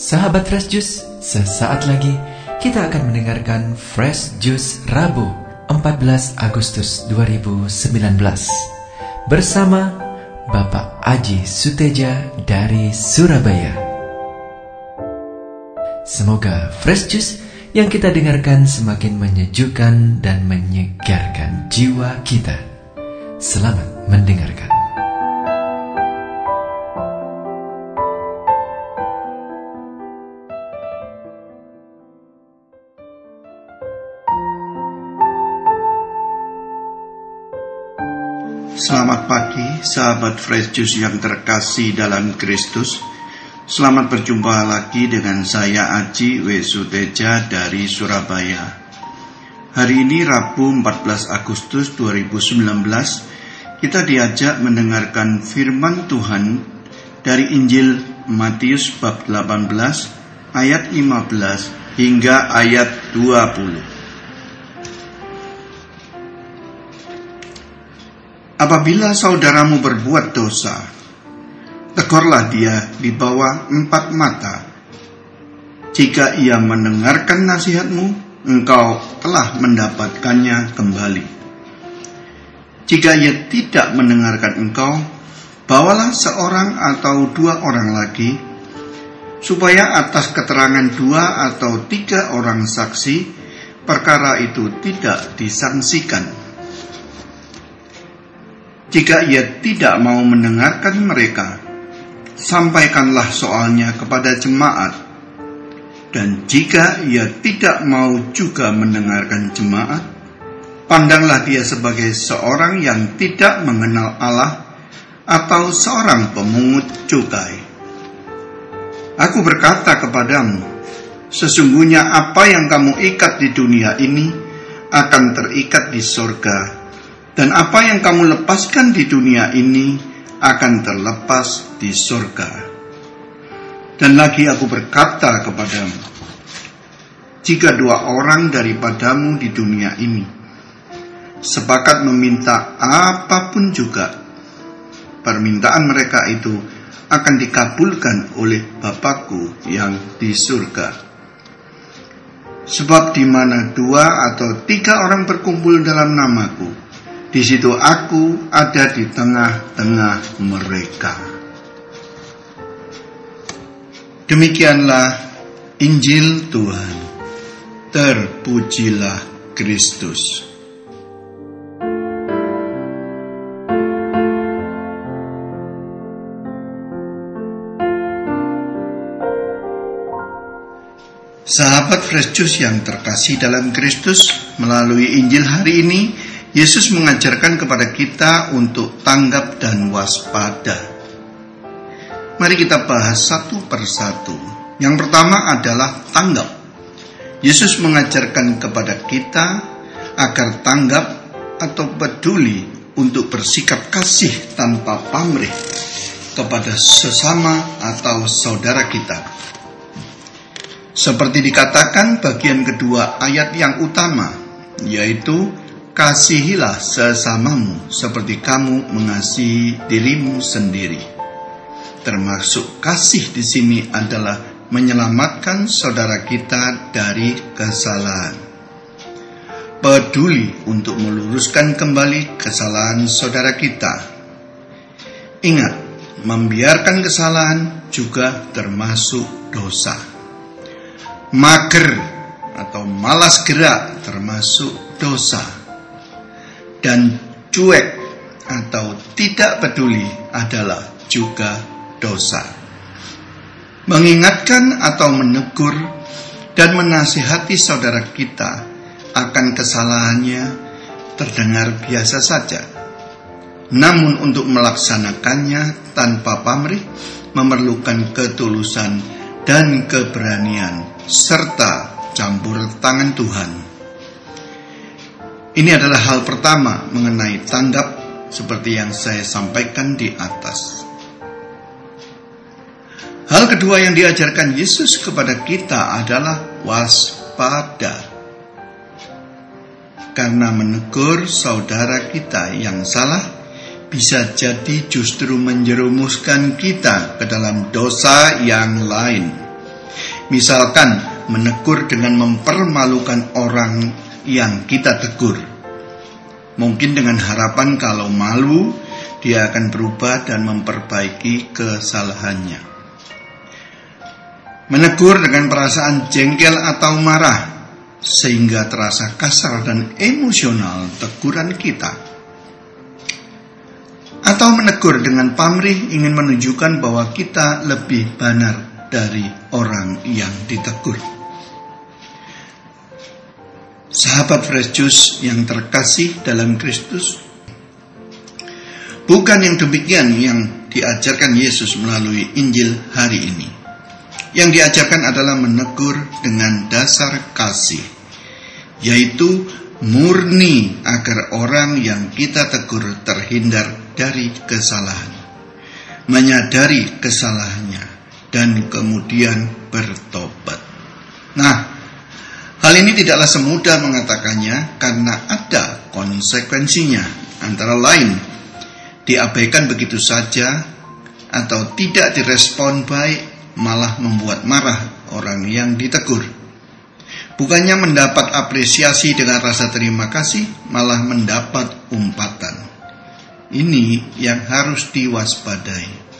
Sahabat Fresh Juice, sesaat lagi kita akan mendengarkan Fresh Juice Rabu 14 Agustus 2019 bersama Bapak Aji Suteja dari Surabaya. Semoga Fresh Juice yang kita dengarkan semakin menyejukkan dan menyegarkan jiwa kita. Selamat mendengarkan. Selamat pagi, sahabat Fresh Juice yang terkasih dalam Kristus. Selamat berjumpa lagi dengan saya Aji W. Suteja dari Surabaya. Hari ini Rabu 14 Agustus 2019, kita diajak mendengarkan firman Tuhan dari Injil Matius bab 18 ayat 15 hingga ayat 20. Apabila saudaramu berbuat dosa, tegurlah dia di bawah empat mata. Jika ia mendengarkan nasihatmu, engkau telah mendapatkannya kembali. Jika ia tidak mendengarkan engkau, bawalah seorang atau dua orang lagi, supaya atas keterangan dua atau tiga orang saksi, perkara itu tidak disangsikan jika ia tidak mau mendengarkan mereka, sampaikanlah soalnya kepada jemaat. Dan jika ia tidak mau juga mendengarkan jemaat, pandanglah dia sebagai seorang yang tidak mengenal Allah atau seorang pemungut cukai. Aku berkata kepadamu, sesungguhnya apa yang kamu ikat di dunia ini akan terikat di sorga dan apa yang kamu lepaskan di dunia ini akan terlepas di surga. Dan lagi aku berkata kepadamu, jika dua orang daripadamu di dunia ini sepakat meminta apa pun juga, permintaan mereka itu akan dikabulkan oleh Bapakku yang di surga. Sebab di mana dua atau tiga orang berkumpul dalam namaku, di situ aku ada di tengah-tengah mereka. Demikianlah Injil Tuhan. Terpujilah Kristus. Sahabat Fresh Juice yang terkasih dalam Kristus, melalui Injil hari ini, Yesus mengajarkan kepada kita untuk tanggap dan waspada. Mari kita bahas satu persatu. Yang pertama adalah tanggap. Yesus mengajarkan kepada kita agar tanggap atau peduli untuk bersikap kasih tanpa pamrih kepada sesama atau saudara kita. Seperti dikatakan bagian kedua ayat yang utama, yaitu Kasihilah sesamamu seperti kamu mengasihi dirimu sendiri. Termasuk kasih di sini adalah menyelamatkan saudara kita dari kesalahan. Peduli untuk meluruskan kembali kesalahan saudara kita. Ingat, membiarkan kesalahan juga termasuk dosa. Mager atau malas gerak termasuk dosa dan cuek atau tidak peduli adalah juga dosa. Mengingatkan atau menegur dan menasihati saudara kita akan kesalahannya terdengar biasa saja. Namun untuk melaksanakannya tanpa pamrih memerlukan ketulusan dan keberanian serta campur tangan Tuhan. Ini adalah hal pertama mengenai tanggap seperti yang saya sampaikan di atas. Hal kedua yang diajarkan Yesus kepada kita adalah waspada. Karena menegur saudara kita yang salah bisa jadi justru menjerumuskan kita ke dalam dosa yang lain. Misalkan menegur dengan mempermalukan orang yang kita tegur. Mungkin dengan harapan kalau malu, dia akan berubah dan memperbaiki kesalahannya. Menegur dengan perasaan jengkel atau marah, sehingga terasa kasar dan emosional teguran kita. Atau menegur dengan pamrih ingin menunjukkan bahwa kita lebih benar dari orang yang ditegur. Sahabat Fresh Juice yang terkasih dalam Kristus, bukan yang demikian yang diajarkan Yesus melalui Injil hari ini. Yang diajarkan adalah menegur dengan dasar kasih, yaitu murni agar orang yang kita tegur terhindar dari kesalahan, menyadari kesalahannya, dan kemudian bertobat. Nah, Hal ini tidaklah semudah mengatakannya karena ada konsekuensinya. Antara lain, diabaikan begitu saja atau tidak direspon baik malah membuat marah orang yang ditegur. Bukannya mendapat apresiasi dengan rasa terima kasih, malah mendapat umpatan. Ini yang harus diwaspadai.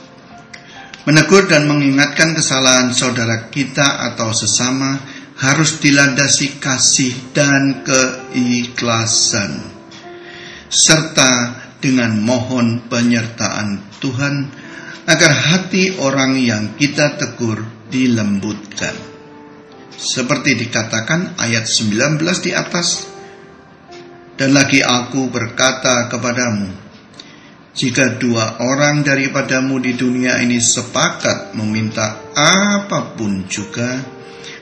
Menegur dan mengingatkan kesalahan saudara kita atau sesama harus dilandasi kasih dan keikhlasan serta dengan mohon penyertaan Tuhan agar hati orang yang kita tegur dilembutkan. Seperti dikatakan ayat 19 di atas, dan lagi aku berkata kepadamu, jika dua orang daripadamu di dunia ini sepakat meminta apa pun juga,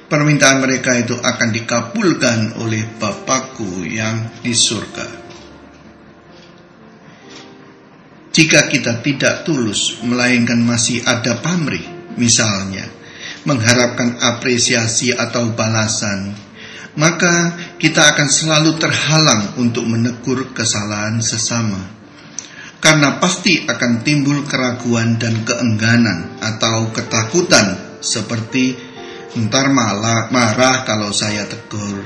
permintaan mereka itu akan dikabulkan oleh Bapakku yang di surga. Jika kita tidak tulus, melainkan masih ada pamrih, misalnya mengharapkan apresiasi atau balasan, maka kita akan selalu terhalang untuk menegur kesalahan sesama. Karena pasti akan timbul keraguan dan keengganan atau ketakutan seperti Ntar malah marah kalau saya tegur.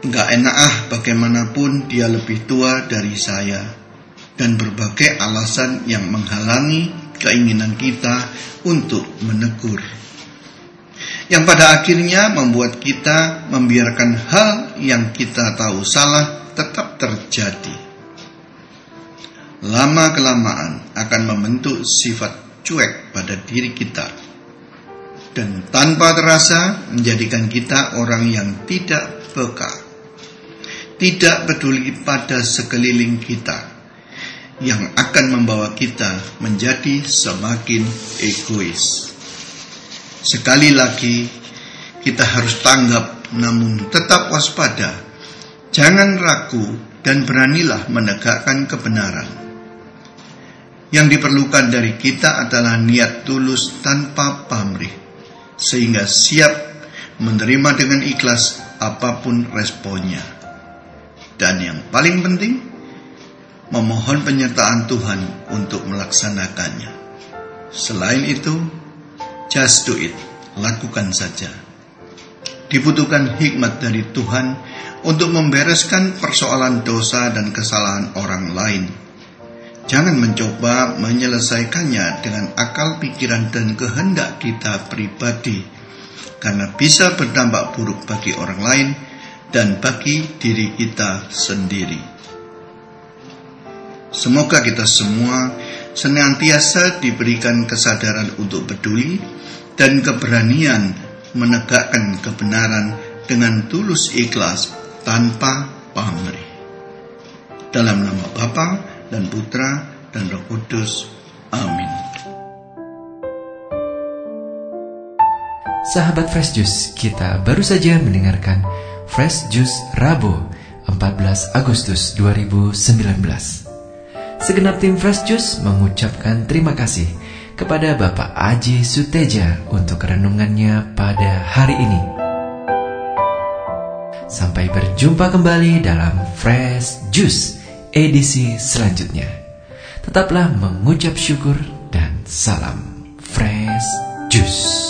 Nggak enak ah bagaimanapun dia lebih tua dari saya. Dan berbagai alasan yang menghalangi keinginan kita untuk menegur. Yang pada akhirnya membuat kita membiarkan hal yang kita tahu salah tetap terjadi. Lama-kelamaan akan membentuk sifat cuek pada diri kita dan tanpa terasa menjadikan kita orang yang tidak peka, tidak peduli pada sekeliling kita, yang akan membawa kita menjadi semakin egois. Sekali lagi, kita harus tanggap namun tetap waspada. Jangan ragu dan beranilah menegakkan kebenaran. Yang diperlukan dari kita adalah niat tulus tanpa pamrih sehingga siap menerima dengan ikhlas apa pun responnya. Dan yang paling penting, memohon penyertaan Tuhan untuk melaksanakannya. Selain itu, just do it, lakukan saja. Dibutuhkan hikmat dari Tuhan untuk membereskan persoalan dosa dan kesalahan orang lain Jangan mencoba menyelesaikannya dengan akal pikiran dan kehendak kita pribadi, karena bisa berdampak buruk bagi orang lain dan bagi diri kita sendiri. Semoga kita semua senantiasa diberikan kesadaran untuk peduli dan keberanian menegakkan kebenaran dengan tulus ikhlas tanpa pamrih. Dalam nama Bapa dan Putra dan Roh Kudus. Amin. Sahabat Fresh Juice, kita baru saja mendengarkan Fresh Juice Rabu 14 Agustus 2019. Segenap tim Fresh Juice mengucapkan terima kasih kepada Bapak Aji Suteja untuk renungannya pada hari ini. Sampai berjumpa kembali dalam Fresh Juice edisi selanjutnya. Tetaplah mengucap syukur dan salam fresh juice.